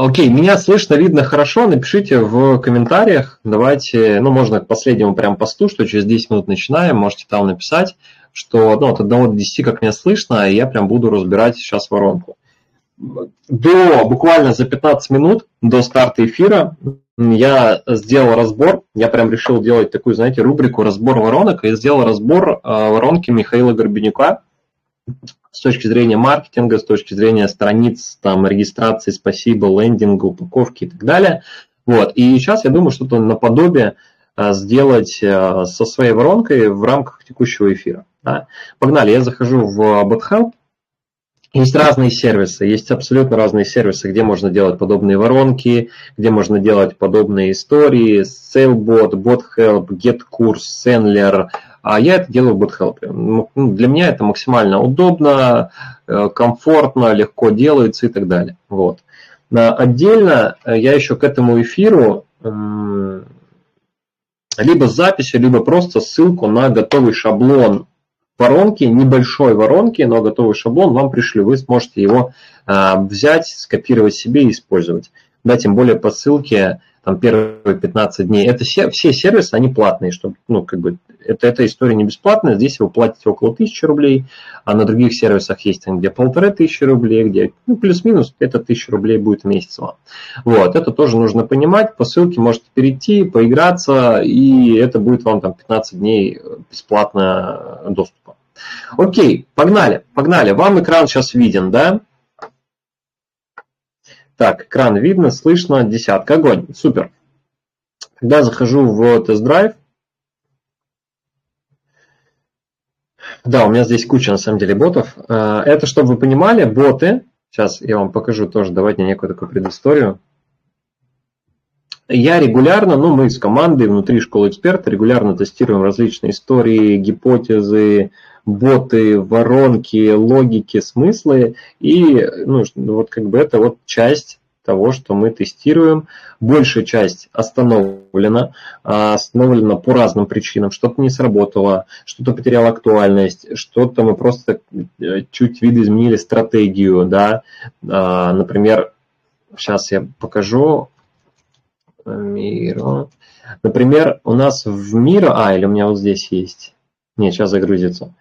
Окей, меня слышно, видно хорошо. Напишите в комментариях. Давайте, ну, можно к последнему прям посту, что через 10 минут начинаем. Можете там написать, что ну, от 1 до 10 как меня слышно, и я прям буду разбирать сейчас воронку. До буквально за 15 минут до старта эфира я сделал разбор, я прям решил делать такую, знаете, рубрику «Разбор воронок», и сделал разбор э, воронки Михаила Горбенюка с точки зрения маркетинга, с точки зрения страниц, там, регистрации, спасибо, лендинга, упаковки и так далее. Вот. И сейчас я думаю, что-то наподобие э, сделать э, со своей воронкой в рамках текущего эфира. Да. Погнали, я захожу в BotHelp, есть разные сервисы, есть абсолютно разные сервисы, где можно делать подобные воронки, где можно делать подобные истории, SailBot, BotHelp, GetCourse, Sendler. А я это делаю в BotHelp. Ну, для меня это максимально удобно, э, комфортно, легко делается и так далее. Вот. Отдельно э, я еще к этому эфиру либо с либо просто ссылку на готовый шаблон воронки, небольшой воронки, но готовый шаблон вам пришлю. Вы сможете его э, взять, скопировать себе и использовать. Да, тем более по ссылке там, первые 15 дней. Это все, все сервисы, они платные, чтобы, ну, как бы, это, эта история не бесплатная, здесь вы платите около 1000 рублей, а на других сервисах есть там, где полторы тысячи рублей, где, ну, плюс-минус, это 1000 рублей будет в месяц вам. Вот, это тоже нужно понимать, по ссылке можете перейти, поиграться, и это будет вам там 15 дней бесплатно доступа. Окей, погнали, погнали. Вам экран сейчас виден, да? Так, экран видно, слышно, десятка, огонь, супер. Когда захожу в тест-драйв, да, у меня здесь куча на самом деле ботов. Э, это, чтобы вы понимали, боты, сейчас я вам покажу тоже, давайте некую такую предысторию. Я регулярно, ну мы с командой внутри школы эксперта регулярно тестируем различные истории, гипотезы, боты, воронки, логики, смыслы. И ну, вот как бы это вот часть того, что мы тестируем. Большая часть остановлена, а, остановлена по разным причинам. Что-то не сработало, что-то потеряло актуальность, что-то мы просто э, чуть видоизменили стратегию. Да? А, например, сейчас я покажу. Миро. Например, у нас в Миро, а, или у меня вот здесь есть. Нет, сейчас загрузится.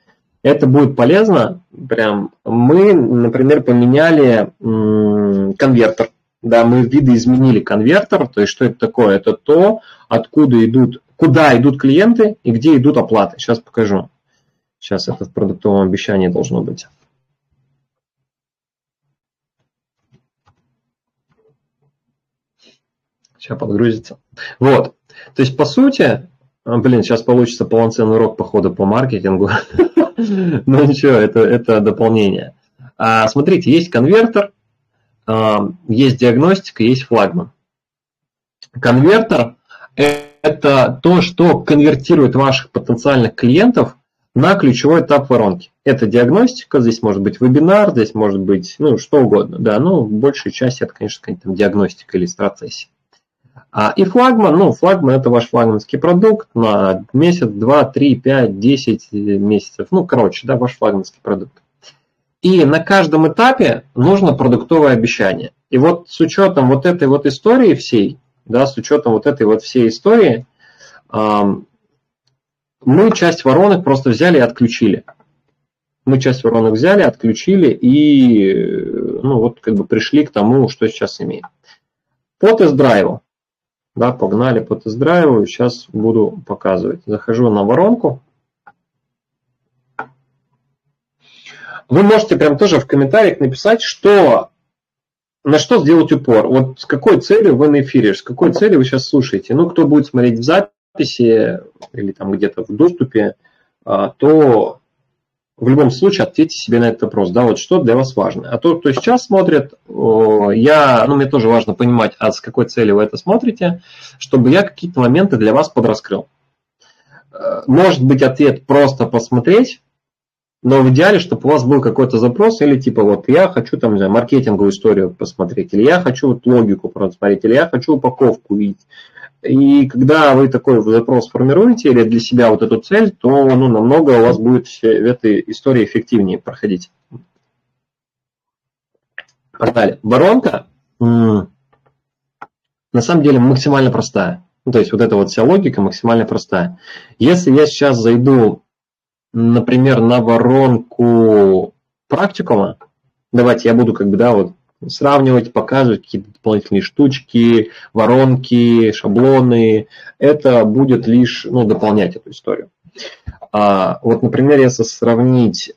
Это будет полезно. Прям мы, например, поменяли конвертер. Да, мы видоизменили конвертер. То есть, что это такое? Это то, откуда идут, куда идут клиенты и где идут оплаты. Сейчас покажу. Сейчас это в продуктовом обещании должно быть. Сейчас подгрузится. Вот. То есть, по сути, блин, сейчас получится полноценный урок походу по маркетингу. Ну ничего, это, это дополнение. А, смотрите, есть конвертер, а, есть диагностика, есть флагман. Конвертер – это то, что конвертирует ваших потенциальных клиентов на ключевой этап воронки. Это диагностика, здесь может быть вебинар, здесь может быть ну, что угодно. Да, ну, большая часть это, конечно, там, диагностика или страцессия. А, и флагман, ну, флагман это ваш флагманский продукт на месяц, два, три, пять, десять месяцев. Ну, короче, да, ваш флагманский продукт. И на каждом этапе нужно продуктовое обещание. И вот с учетом вот этой вот истории всей, да, с учетом вот этой вот всей истории, мы часть воронок просто взяли и отключили. Мы часть воронок взяли, отключили и ну, вот как бы пришли к тому, что сейчас имеем. По тест-драйву да, погнали по тест-драйву. Сейчас буду показывать. Захожу на воронку. Вы можете прям тоже в комментариях написать, что на что сделать упор. Вот с какой целью вы на эфире, с какой целью вы сейчас слушаете. Ну, кто будет смотреть в записи или там где-то в доступе, а, то в любом случае ответьте себе на этот вопрос, да, вот что для вас важно. А тот, кто сейчас смотрит, я, ну, мне тоже важно понимать, а с какой целью вы это смотрите, чтобы я какие-то моменты для вас подраскрыл. Э, может быть ответ просто посмотреть, но в идеале, чтобы у вас был какой-то запрос, или типа вот я хочу там, не знаю, маркетинговую историю посмотреть, или я хочу вот логику посмотреть, или я хочу упаковку увидеть. И когда вы такой запрос формируете или для себя вот эту цель, то ну, намного у вас будет в этой истории эффективнее проходить. Погнали. Воронка. на самом деле максимально простая. Ну, то есть вот эта вот вся логика максимально простая. Если я сейчас зайду, например, на воронку практикума, давайте я буду как бы, да, вот сравнивать, показывать какие-то дополнительные штучки, воронки, шаблоны. Это будет лишь ну, дополнять эту историю. А, вот, например, если сравнить...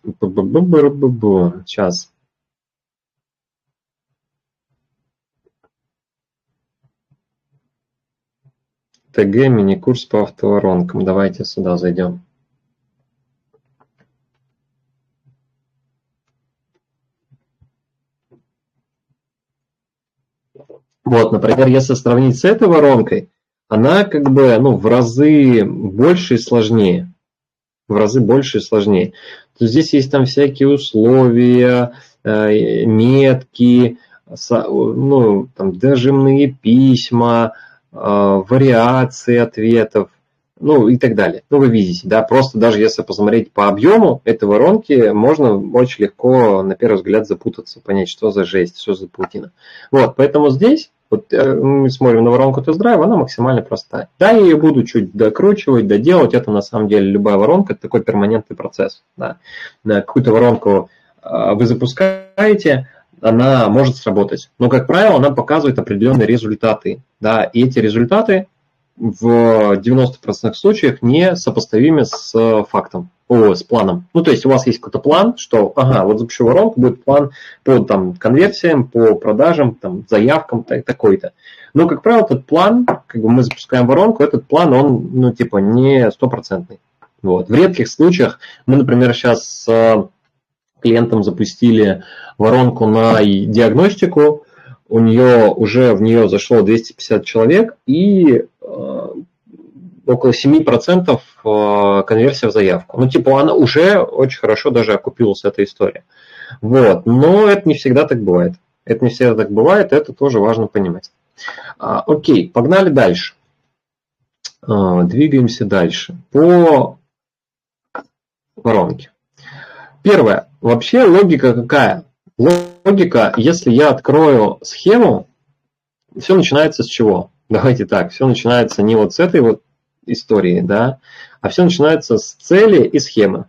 Сейчас. ТГ, мини-курс по автоворонкам. Давайте сюда зайдем. Вот, например, если сравнить с этой воронкой, она как бы ну, в разы больше и сложнее. В разы больше и сложнее. То здесь есть там всякие условия, э, метки, ну, там, дожимные письма, э, вариации ответов, ну и так далее. Ну, вы видите, да, просто даже если посмотреть по объему этой воронки, можно очень легко, на первый взгляд, запутаться, понять, что за жесть, что за паутина. Вот, поэтому здесь вот э, мы смотрим на воронку тест-драйва, она максимально простая. Да, я ее буду чуть докручивать, доделать. Это на самом деле любая воронка, это такой перманентный процесс. Да. Какую-то воронку э, вы запускаете, она может сработать. Но, как правило, она показывает определенные результаты. Да, и эти результаты в 90% случаях не сопоставимы с э, фактом, с планом. Ну, то есть у вас есть какой-то план, что, ага, вот запущу воронку, будет план по там, конверсиям, по продажам, там, заявкам такой-то. Но, как правило, этот план, как бы мы запускаем воронку, этот план, он, ну, типа, не стопроцентный. Вот. В редких случаях мы, например, сейчас с клиентом запустили воронку на диагностику, у нее уже в нее зашло 250 человек, и Э, около 7% э, конверсия в заявку. Ну, типа, она уже очень хорошо даже окупилась, эта история. Вот. Но это не всегда так бывает. Это не всегда так бывает, это тоже важно понимать. А, окей, погнали дальше. А, двигаемся дальше. По воронке. Первое. Вообще логика какая? Логика, если я открою схему, все начинается с чего? Давайте так, все начинается не вот с этой вот истории, да, а все начинается с цели и схемы.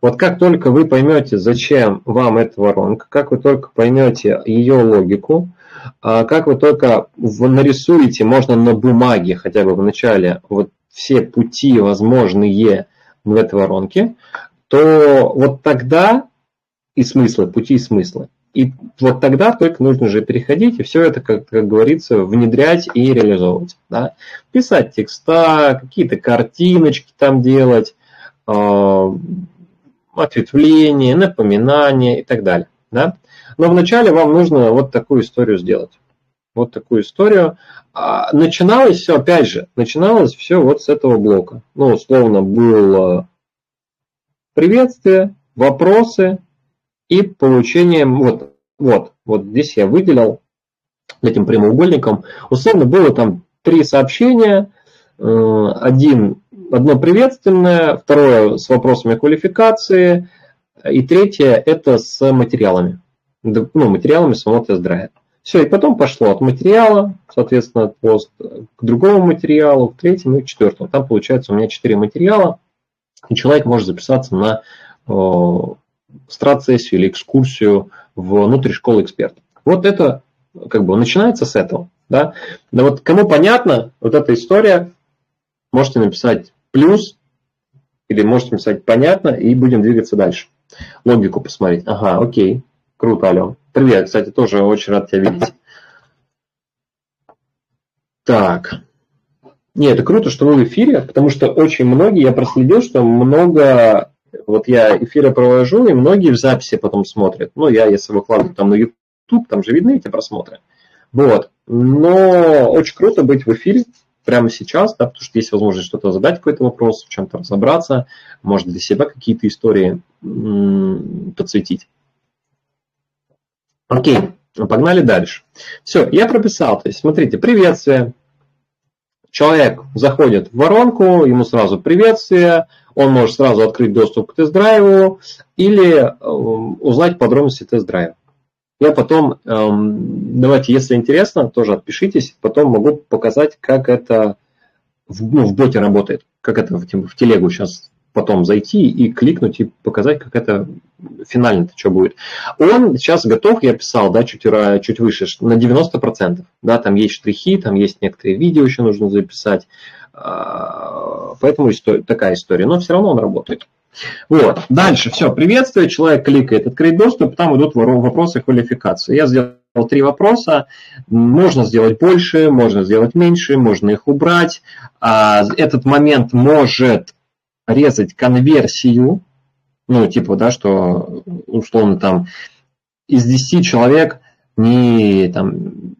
Вот как только вы поймете, зачем вам эта воронка, как вы только поймете ее логику, а как вы только нарисуете, можно на бумаге хотя бы в начале, вот все пути возможные в этой воронке, то вот тогда и смыслы, пути и смыслы. И вот тогда только нужно уже переходить и все это, как, как говорится, внедрять и реализовывать. Да? Писать текста, какие-то картиночки там делать, э, ответвления, напоминания и так далее. Да? Но вначале вам нужно вот такую историю сделать. Вот такую историю. А начиналось все, опять же, начиналось все вот с этого блока. Ну, условно, было приветствие, вопросы, и получением, вот, вот, вот здесь я выделил этим прямоугольником, условно было там три сообщения, э, один, одно приветственное, второе с вопросами квалификации, и третье это с материалами, ну, материалами самого тест-драйва. Все, и потом пошло от материала, соответственно, от пост к другому материалу, к третьему и к четвертому. Там получается у меня четыре материала, и человек может записаться на страт-сессию или экскурсию внутрь школы экспертов. Вот это как бы начинается с этого. Да? Но вот кому понятно вот эта история, можете написать плюс или можете написать понятно и будем двигаться дальше. Логику посмотреть. Ага, окей, круто, Ален. Привет, кстати, тоже очень рад тебя видеть. Так. Не, это круто, что вы в эфире, потому что очень многие, я проследил, что много вот я эфиры провожу, и многие в записи потом смотрят. Ну, я, если выкладываю там на YouTube, там же видны эти просмотры. Вот. Но очень круто быть в эфире прямо сейчас, да, потому что есть возможность что-то задать, какой-то вопрос, в чем-то разобраться, может для себя какие-то истории подсветить. Окей, погнали дальше. Все, я прописал. То есть, смотрите, приветствие. Человек заходит в воронку, ему сразу приветствие, он может сразу открыть доступ к тест-драйву или э, узнать подробности тест-драйва. Я потом, эм, давайте, если интересно, тоже отпишитесь, потом могу показать, как это в, ну, в боте работает, как это в, в телегу сейчас потом зайти и кликнуть и показать, как это финально-то что будет. Он сейчас готов, я писал, да, чуть, чуть выше, на 90%. Да, там есть штрихи, там есть некоторые видео еще нужно записать. Поэтому история, такая история. Но все равно он работает. Вот. Дальше. Все. Приветствие. Человек кликает «Открыть доступ». Там идут вопросы квалификации. Я сделал три вопроса. Можно сделать больше, можно сделать меньше, можно их убрать. А, этот момент может резать конверсию, ну, типа, да, что условно там из 10 человек не там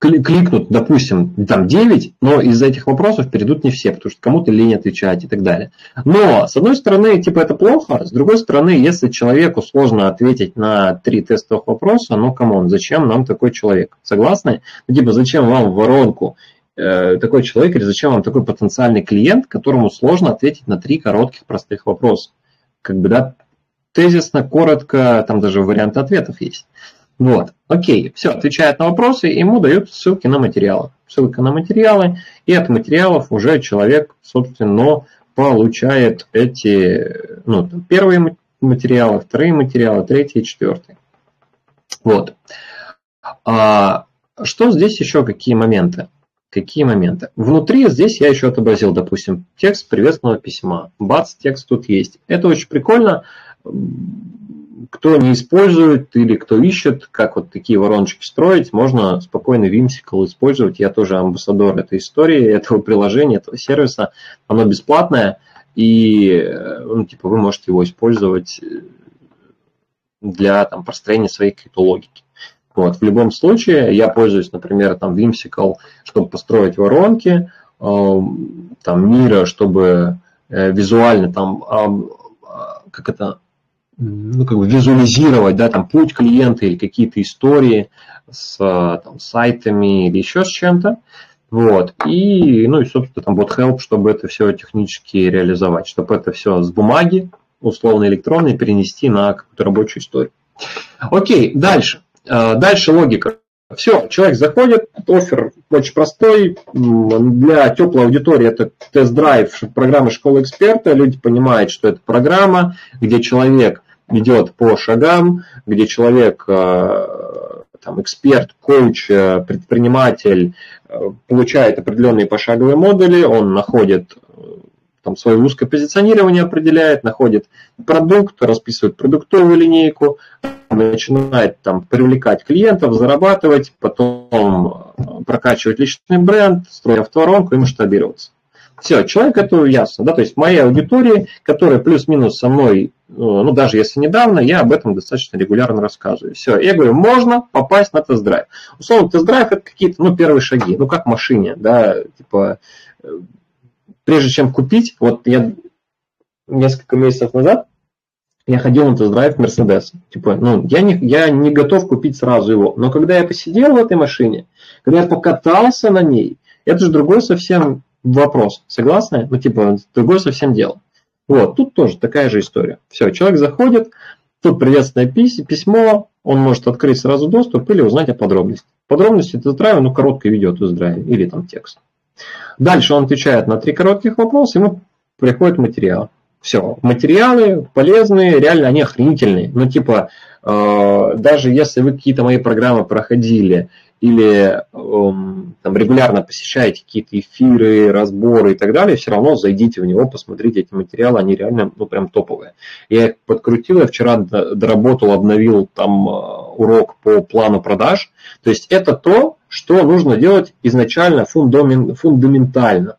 кликнут, допустим, там 9, но из этих вопросов перейдут не все, потому что кому-то лень отвечать и так далее. Но, с одной стороны, типа это плохо, с другой стороны, если человеку сложно ответить на три тестовых вопроса, ну, come on, зачем нам такой человек? Согласны? Ну, типа, зачем вам в воронку э, такой человек или зачем вам такой потенциальный клиент, которому сложно ответить на три коротких простых вопроса? Как бы, да, тезисно, коротко, там даже варианты ответов есть. Вот, окей, все, отвечает на вопросы, ему дают ссылки на материалы. Ссылка на материалы, и от материалов уже человек, собственно, получает эти, ну, первые материалы, вторые материалы, третьи, четвертые. Вот. А что здесь еще, какие моменты? Какие моменты? Внутри здесь я еще отобразил, допустим, текст приветственного письма. Бац, текст тут есть. Это очень прикольно кто не использует или кто ищет, как вот такие вороночки строить, можно спокойно Whimsical использовать. Я тоже амбассадор этой истории, этого приложения, этого сервиса. Оно бесплатное, и ну, типа, вы можете его использовать для там, построения своей криптологики. Вот. В любом случае, я пользуюсь, например, там, Whimsical, чтобы построить воронки, э, там, мира, чтобы э, визуально там, как это, ну, как бы визуализировать, да, там, путь клиента или какие-то истории с там, сайтами или еще с чем-то. Вот. И, ну, и, собственно, там вот help, чтобы это все технически реализовать, чтобы это все с бумаги, условно электронной, перенести на какую-то рабочую историю. Окей, дальше. А, дальше логика. Все, человек заходит, офер очень простой. Для теплой аудитории это тест-драйв программы школы эксперта. Люди понимают, что это программа, где человек идет по шагам, где человек, э, там, эксперт, коуч, э, предприниматель э, получает определенные пошаговые модули, он находит там свое узкое позиционирование определяет, находит продукт, расписывает продуктовую линейку, начинает там привлекать клиентов, зарабатывать, потом прокачивать личный бренд, строить автоворонку и масштабироваться. Все, человек это ясно, да, то есть моей аудитории, которая плюс-минус со мной, ну, ну, даже если недавно, я об этом достаточно регулярно рассказываю. Все, я говорю, можно попасть на тест-драйв. Условно, тест-драйв это какие-то, ну, первые шаги, ну, как в машине, да, типа, э, прежде чем купить, вот я несколько месяцев назад я ходил на тест-драйв Мерседес. Типа, ну, я не, я не готов купить сразу его. Но когда я посидел в этой машине, когда я покатался на ней, это же другой совсем вопрос. Согласны? Ну, типа, другое совсем дело. Вот, тут тоже такая же история. Все, человек заходит, тут приветственное письмо, он может открыть сразу доступ или узнать о подробностях. Подробности тест-драйва, ну, короткое видео тест-драйва или там текст. Дальше он отвечает на три коротких вопроса, ему приходит материал. Все, материалы полезные, реально они охренительные. Ну, типа, э, даже если вы какие-то мои программы проходили или эм, там, регулярно посещаете какие-то эфиры, разборы и так далее, все равно зайдите в него, посмотрите эти материалы, они реально, ну, прям топовые. Я их подкрутил, я вчера доработал, обновил там э, урок по плану продаж. То есть это то, что нужно делать изначально фундаментально.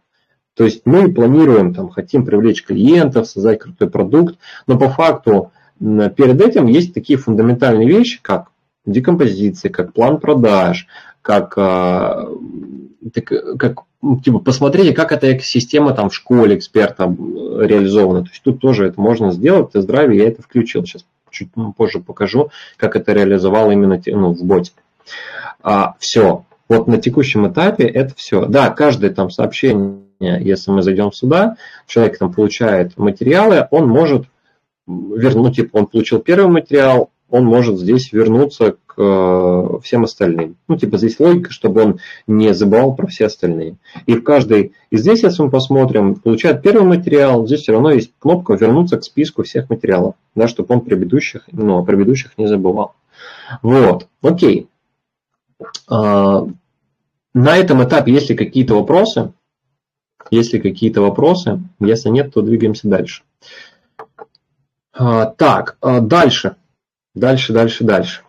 То есть мы планируем, там, хотим привлечь клиентов, создать крутой продукт, но по факту перед этим есть такие фундаментальные вещи, как декомпозиция, как план продаж, как, а, как ну, типа, посмотрите, как эта экосистема там в школе эксперта реализована. То есть тут тоже это можно сделать, тест-драйве я это включил. Сейчас чуть позже покажу, как это реализовал именно ну, в боте. А, все. Вот на текущем этапе это все. Да, каждое там сообщение, если мы зайдем сюда, человек там получает материалы, он может вернуть, ну, типа, он получил первый материал, он может здесь вернуться к э, всем остальным. Ну, типа здесь логика, чтобы он не забывал про все остальные. И в каждой и здесь, если мы посмотрим, получает первый материал, здесь все равно есть кнопка «Вернуться к списку всех материалов», да, чтобы он предыдущих, ну, о предыдущих не забывал. Вот, окей. А, на этом этапе есть ли какие-то вопросы? Есть ли какие-то вопросы? Если нет, то двигаемся дальше. А, так, а, дальше. Дальше, дальше, дальше.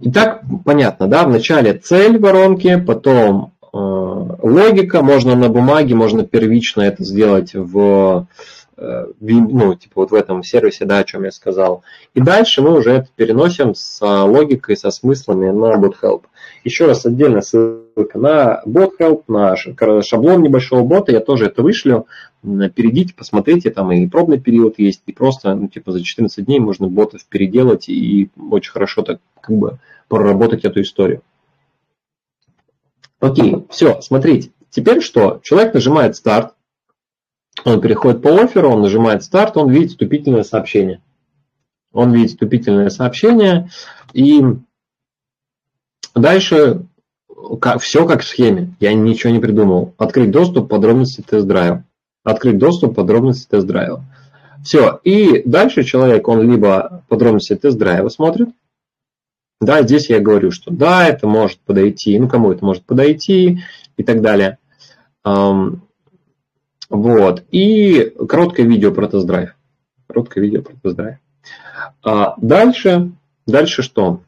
Итак, понятно, да, вначале цель воронки, потом э, логика, можно на бумаге, можно первично это сделать в ну, типа вот в этом сервисе, да, о чем я сказал. И дальше мы уже это переносим с логикой, со смыслами на BotHelp. Еще раз отдельно ссылка на BotHelp, на шаблон небольшого бота, я тоже это вышлю. Перейдите, посмотрите, там и пробный период есть, и просто, ну, типа за 14 дней можно ботов переделать и очень хорошо так как бы проработать эту историю. Окей, все, смотрите. Теперь что? Человек нажимает старт, он переходит по оферу, он нажимает старт, он видит вступительное сообщение. Он видит вступительное сообщение, и дальше все как в схеме. Я ничего не придумал. Открыть доступ, подробности тест-драйва. Открыть доступ, подробности тест-драйва. Все. И дальше человек, он либо подробности тест-драйва смотрит, да, здесь я говорю, что да, это может подойти, ну, кому это может подойти и так далее. Вот. И короткое видео про тест-драйв. Короткое видео про тест-драйв. А дальше, дальше что?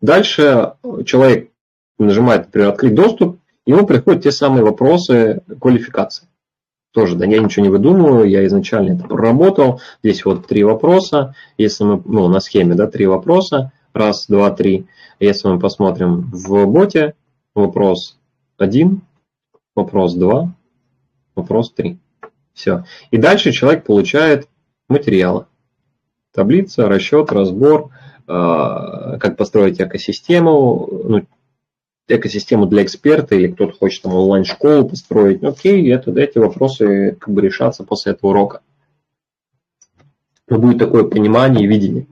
Дальше человек нажимает, например, открыть доступ, ему приходят те самые вопросы квалификации. Тоже, да, я ничего не выдумываю, я изначально это проработал. Здесь вот три вопроса. Если мы, ну, на схеме, да, три вопроса. Раз, два, три. Если мы посмотрим в боте, вопрос один, вопрос 2, вопрос 3. Все. И дальше человек получает материалы. Таблица, расчет, разбор, э, как построить экосистему, ну, экосистему для эксперта или кто-то хочет там онлайн-школу построить. Окей, это, эти вопросы как бы решатся после этого урока. Но будет такое понимание и видение.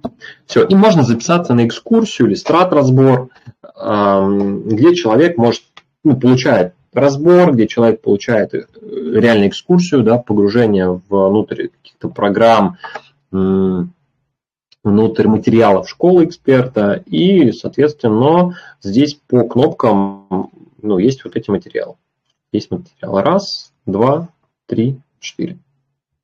Все. И можно записаться на экскурсию или страт-разбор, где человек может, ну, получает разбор, где человек получает э, реальную экскурсию, да, погружение внутрь каких-то программ, внутрь материалов школы эксперта, и, соответственно, здесь по кнопкам ну, есть вот эти материалы. Есть материалы. Раз, два, три, четыре.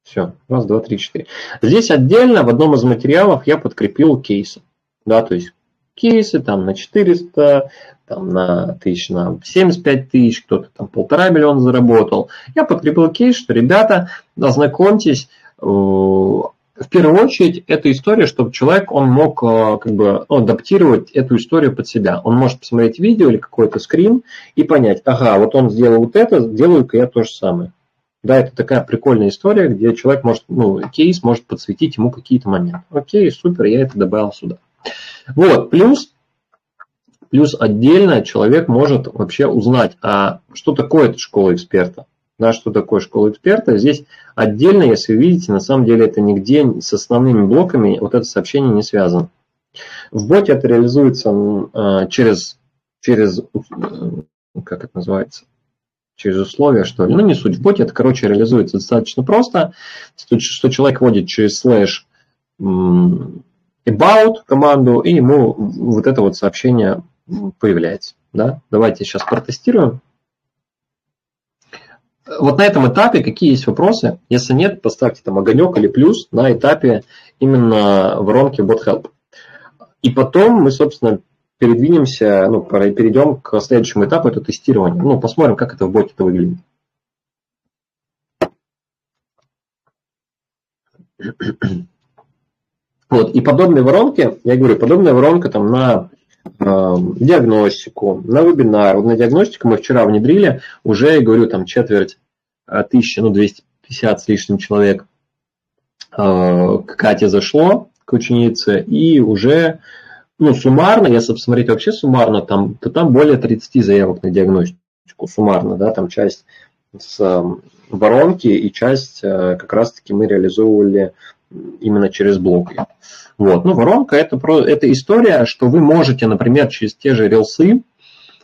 Все, раз, два, три, четыре. Здесь отдельно в одном из материалов я подкрепил кейсы. Да, то есть кейсы там на 400, там, на тысяч на 75 тысяч, кто-то там полтора миллиона заработал. Я подкрепил кейс, что, ребята, ознакомьтесь, э, в первую очередь, эта история, чтобы человек, он мог э, как бы ну, адаптировать эту историю под себя. Он может посмотреть видео или какой-то скрин и понять, ага, вот он сделал вот это, сделаю-ка я то же самое. Да, это такая прикольная история, где человек может, ну, кейс может подсветить ему какие-то моменты. Окей, супер, я это добавил сюда. Вот, плюс Плюс отдельно человек может вообще узнать, а что такое эта школа эксперта. Да, что такое школа эксперта. Здесь отдельно, если видите, на самом деле это нигде с основными блоками вот это сообщение не связано. В боте это реализуется э, через, через, как это называется, через условия, что ли. Ну, не суть. В боте это, короче, реализуется достаточно просто, что человек вводит через слэш about команду, и ему вот это вот сообщение появляется. Да? Давайте сейчас протестируем. Вот на этом этапе какие есть вопросы? Если нет, поставьте там огонек или плюс на этапе именно воронки BotHelp. И потом мы, собственно, передвинемся, ну, перейдем к следующему этапу, это тестирование. Ну, посмотрим, как это в боте выглядит. Вот, и подобные воронки, я говорю, подобная воронка там на диагностику, на вебинар. Вот на диагностику мы вчера внедрили, уже, я говорю, там четверть а, тысячи, ну, 250 с лишним человек а, к Кате зашло, к ученице, и уже, ну, суммарно, если посмотреть вообще суммарно, там, то там более 30 заявок на диагностику, суммарно, да, там часть с воронки, и часть как раз-таки мы реализовывали именно через блоки. Вот. Ну, воронка это, про, это история, что вы можете, например, через те же релсы,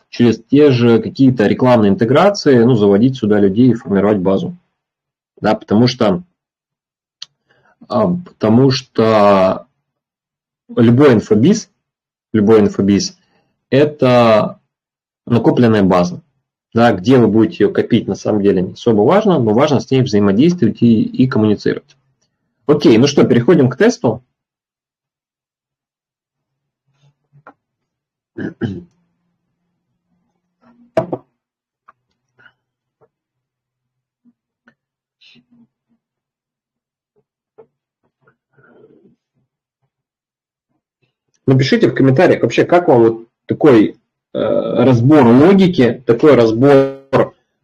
через те же какие-то рекламные интеграции, ну, заводить сюда людей и формировать базу. Да, потому что, а, потому что любой инфобиз, любой инфобиз – это накопленная база. Да, где вы будете ее копить, на самом деле не особо важно, но важно с ней взаимодействовать и, и коммуницировать. Окей, ну что, переходим к тесту. Напишите в комментариях вообще, как вам вот такой э, разбор логики, такой разбор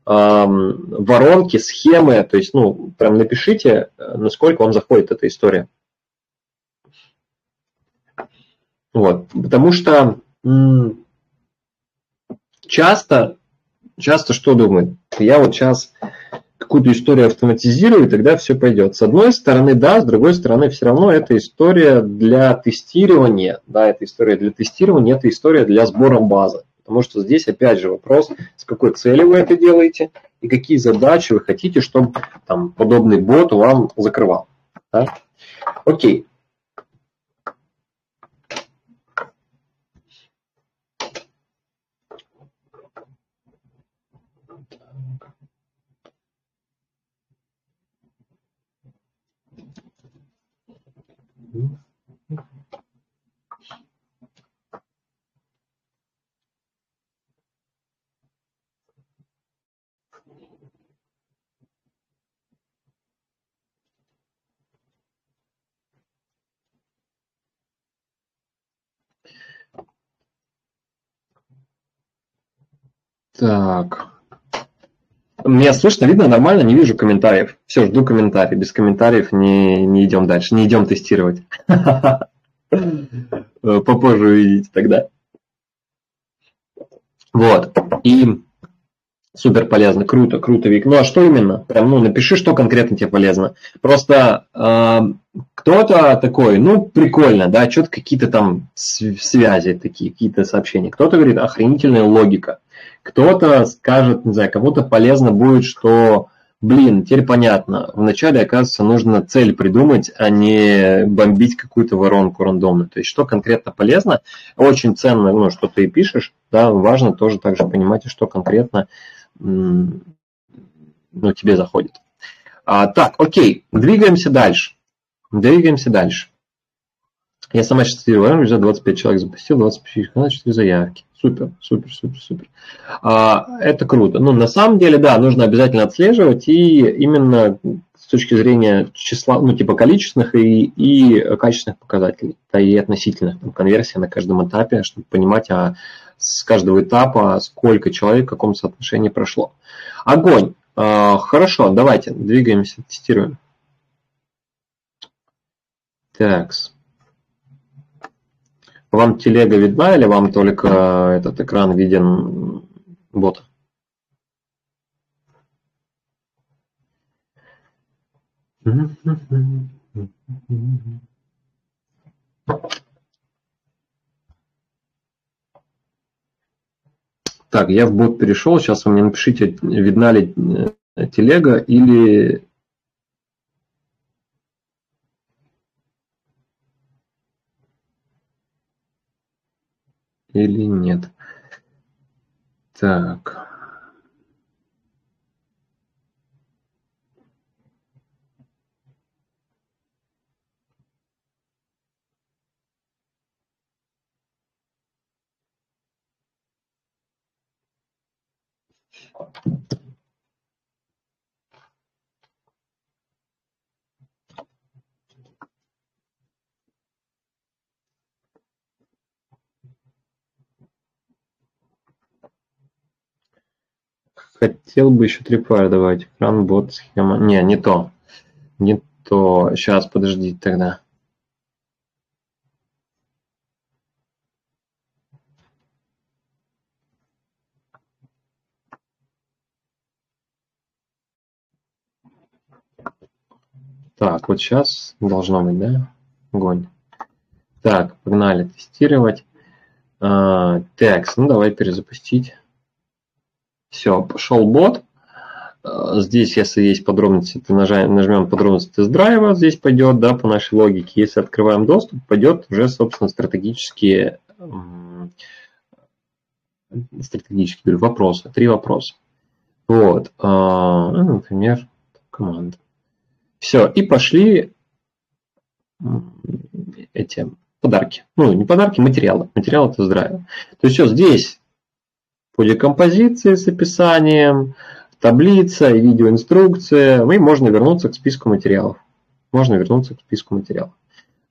воронки, схемы, то есть, ну, прям напишите, насколько вам заходит эта история. Вот, потому что часто, часто что думают? Я вот сейчас какую-то историю автоматизирую, и тогда все пойдет. С одной стороны, да, с другой стороны, все равно это история для тестирования, да, это история для тестирования, это история для сбора базы. Потому что здесь опять же вопрос, с какой целью вы это делаете и какие задачи вы хотите, чтобы там, подобный бот вам закрывал. Да? Окей, Так. Меня слышно, видно, нормально, не вижу комментариев. Все, жду комментариев. Без комментариев не, не идем дальше, не идем тестировать. Попозже увидите тогда. Вот. И супер полезно, круто, круто, Вик. Ну а что именно? Прям, ну, напиши, что конкретно тебе полезно. Просто э, кто-то такой, ну, прикольно, да, что-то какие-то там связи такие, какие-то сообщения. Кто-то говорит, охренительная логика. Кто-то скажет, не знаю, кому-то полезно будет, что, блин, теперь понятно, вначале, оказывается, нужно цель придумать, а не бомбить какую-то воронку рандомно. То есть, что конкретно полезно, очень ценно, ну, что ты пишешь, да, важно тоже также понимать, что конкретно ну, тебе заходит. А, так, окей, двигаемся дальше. Двигаемся дальше. Я сама сейчас тестирую, уже 25 человек запустил, 25 каналов, 4 заявки. Супер, супер, супер, супер. А, это круто. Ну, на самом деле, да, нужно обязательно отслеживать и именно с точки зрения числа, ну, типа количественных и, и качественных показателей, да, и относительных, там, конверсия на каждом этапе, чтобы понимать, а с каждого этапа сколько человек в каком соотношении прошло. Огонь. А, хорошо, давайте двигаемся, тестируем. Такс. Вам телега видна или вам только этот экран виден бота? Так, я в бот перешел. Сейчас вы мне напишите, видна ли э, телега или или нет. Так. Хотел бы еще трипвайр давать. Экран, бот, схема. Не, не то. Не то. Сейчас, подождите тогда. Так, вот сейчас должно быть, да? Огонь. Так, погнали тестировать. А, текст, ну давай перезапустить. Все, пошел бот. А, здесь, если есть подробности, то нажмем, подробности тест-драйва, здесь пойдет, да, по нашей логике. Если открываем доступ, пойдет уже, собственно, стратегические, стратегические говорю, вопросы, три вопроса. Вот, а, ну, например, команда. Все, и пошли эти подарки. Ну, не подарки, материалы. Материалы тест-драйва. То есть все здесь по декомпозиции с описанием, таблица видеоинструкция. И можно вернуться к списку материалов. Можно вернуться к списку материалов.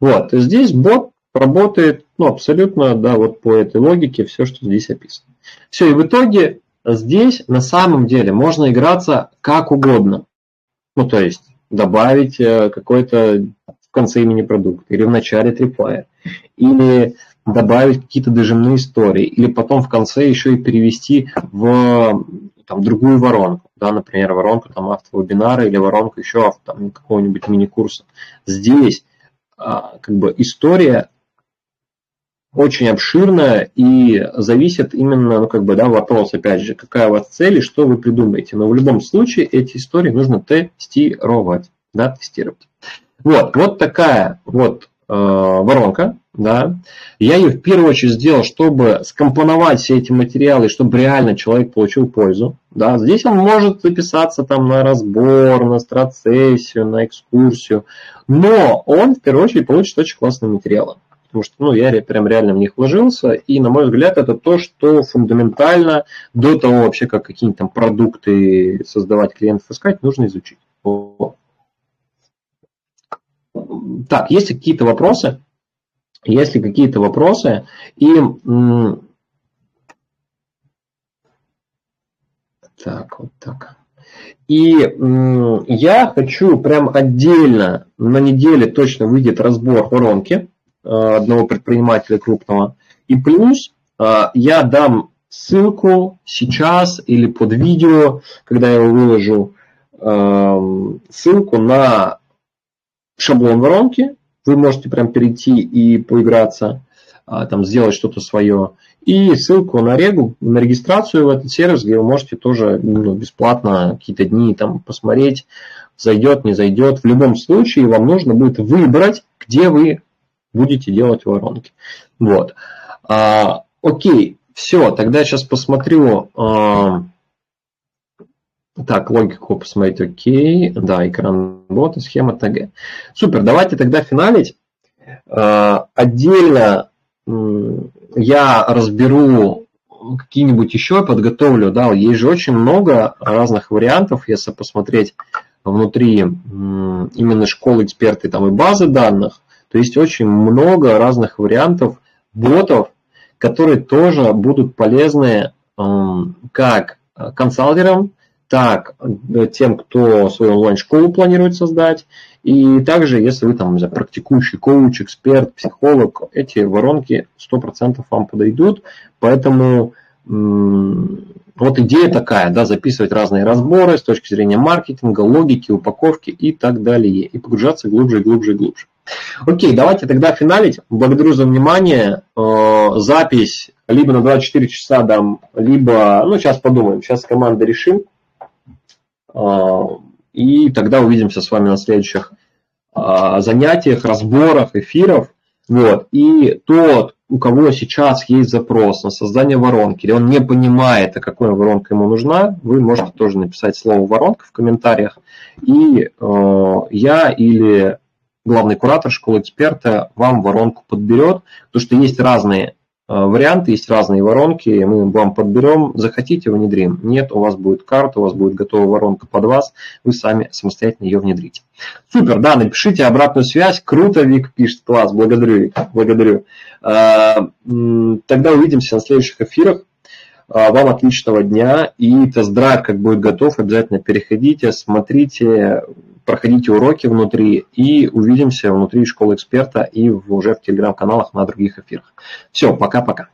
Вот, здесь бот работает ну, абсолютно да, вот по этой логике все, что здесь описано. Все, и в итоге здесь на самом деле можно играться как угодно. Ну, то есть добавить э, какой-то в конце имени продукта или в начале tripwire, или добавить какие-то дожимные истории, или потом в конце еще и перевести в там, другую воронку, да, например, воронку там автовебинара или воронку еще там, какого-нибудь мини-курса. Здесь а, как бы история очень обширная и зависит именно, ну, как бы, да, вопрос, опять же, какая у вас цель и что вы придумаете. Но в любом случае эти истории нужно тестировать, да, тестировать. Вот, вот такая вот э, воронка, да. Я ее в первую очередь сделал, чтобы скомпоновать все эти материалы, чтобы реально человек получил пользу, да. Здесь он может записаться там на разбор, на страцессию, на экскурсию, но он в первую очередь получит очень классные материалы потому что ну, я прям реально в них вложился, и, на мой взгляд, это то, что фундаментально до того вообще, как какие-нибудь там продукты создавать, клиентов искать, нужно изучить. Так, есть какие-то вопросы? Если какие-то вопросы, и так, вот так. И я хочу прям отдельно, на неделе точно выйдет разбор воронки, одного предпринимателя крупного. И плюс э, я дам ссылку сейчас или под видео, когда я его выложу, э, ссылку на шаблон воронки. Вы можете прям перейти и поиграться, там, сделать что-то свое. И ссылку на регу, на регистрацию в этот сервис, где вы можете тоже ну, бесплатно какие-то дни там посмотреть, зайдет, не зайдет. В любом случае вам нужно будет выбрать, где вы будете делать воронки. Вот. А, окей, все, тогда я сейчас посмотрю. А, так, логику посмотреть, окей. Да, экран бота, схема ТГ. Супер, давайте тогда финалить. А, отдельно я разберу какие-нибудь еще подготовлю, да, есть же очень много разных вариантов, если посмотреть внутри именно школы эксперты там и базы данных, то есть очень много разных вариантов ботов, которые тоже будут полезны эм, как консалтерам, так э, тем, кто свою онлайн-школу планирует создать, и также, если вы там знаю, практикующий коуч, эксперт, психолог, эти воронки 100% вам подойдут, поэтому вот идея такая, да, записывать разные разборы с точки зрения маркетинга, логики, упаковки и так далее, и погружаться глубже, глубже, глубже. Окей, давайте тогда финалить. Благодарю за внимание. Э, запись либо на 24 часа дам, либо, ну, сейчас подумаем, сейчас команда решим. Э, и тогда увидимся с вами на следующих э, занятиях, разборах, эфиров. Вот. И тот, у кого сейчас есть запрос на создание воронки, или он не понимает, а какая воронка ему нужна, вы можете тоже написать слово воронка в комментариях. И э, я или главный куратор школы эксперта вам воронку подберет, потому что есть разные э, варианты, есть разные воронки, мы вам подберем, захотите, внедрим. Нет, у вас будет карта, у вас будет готовая воронка под вас, вы сами самостоятельно ее внедрите. Супер, да, напишите обратную связь, круто, Вик пишет, класс, благодарю, Вик, благодарю. Э, тогда увидимся на следующих эфирах. Э, вам отличного дня и тест-драйв, как будет готов, обязательно переходите, смотрите, проходите уроки внутри и увидимся внутри школы эксперта и уже в телеграм-каналах на других эфирах. Все, пока-пока.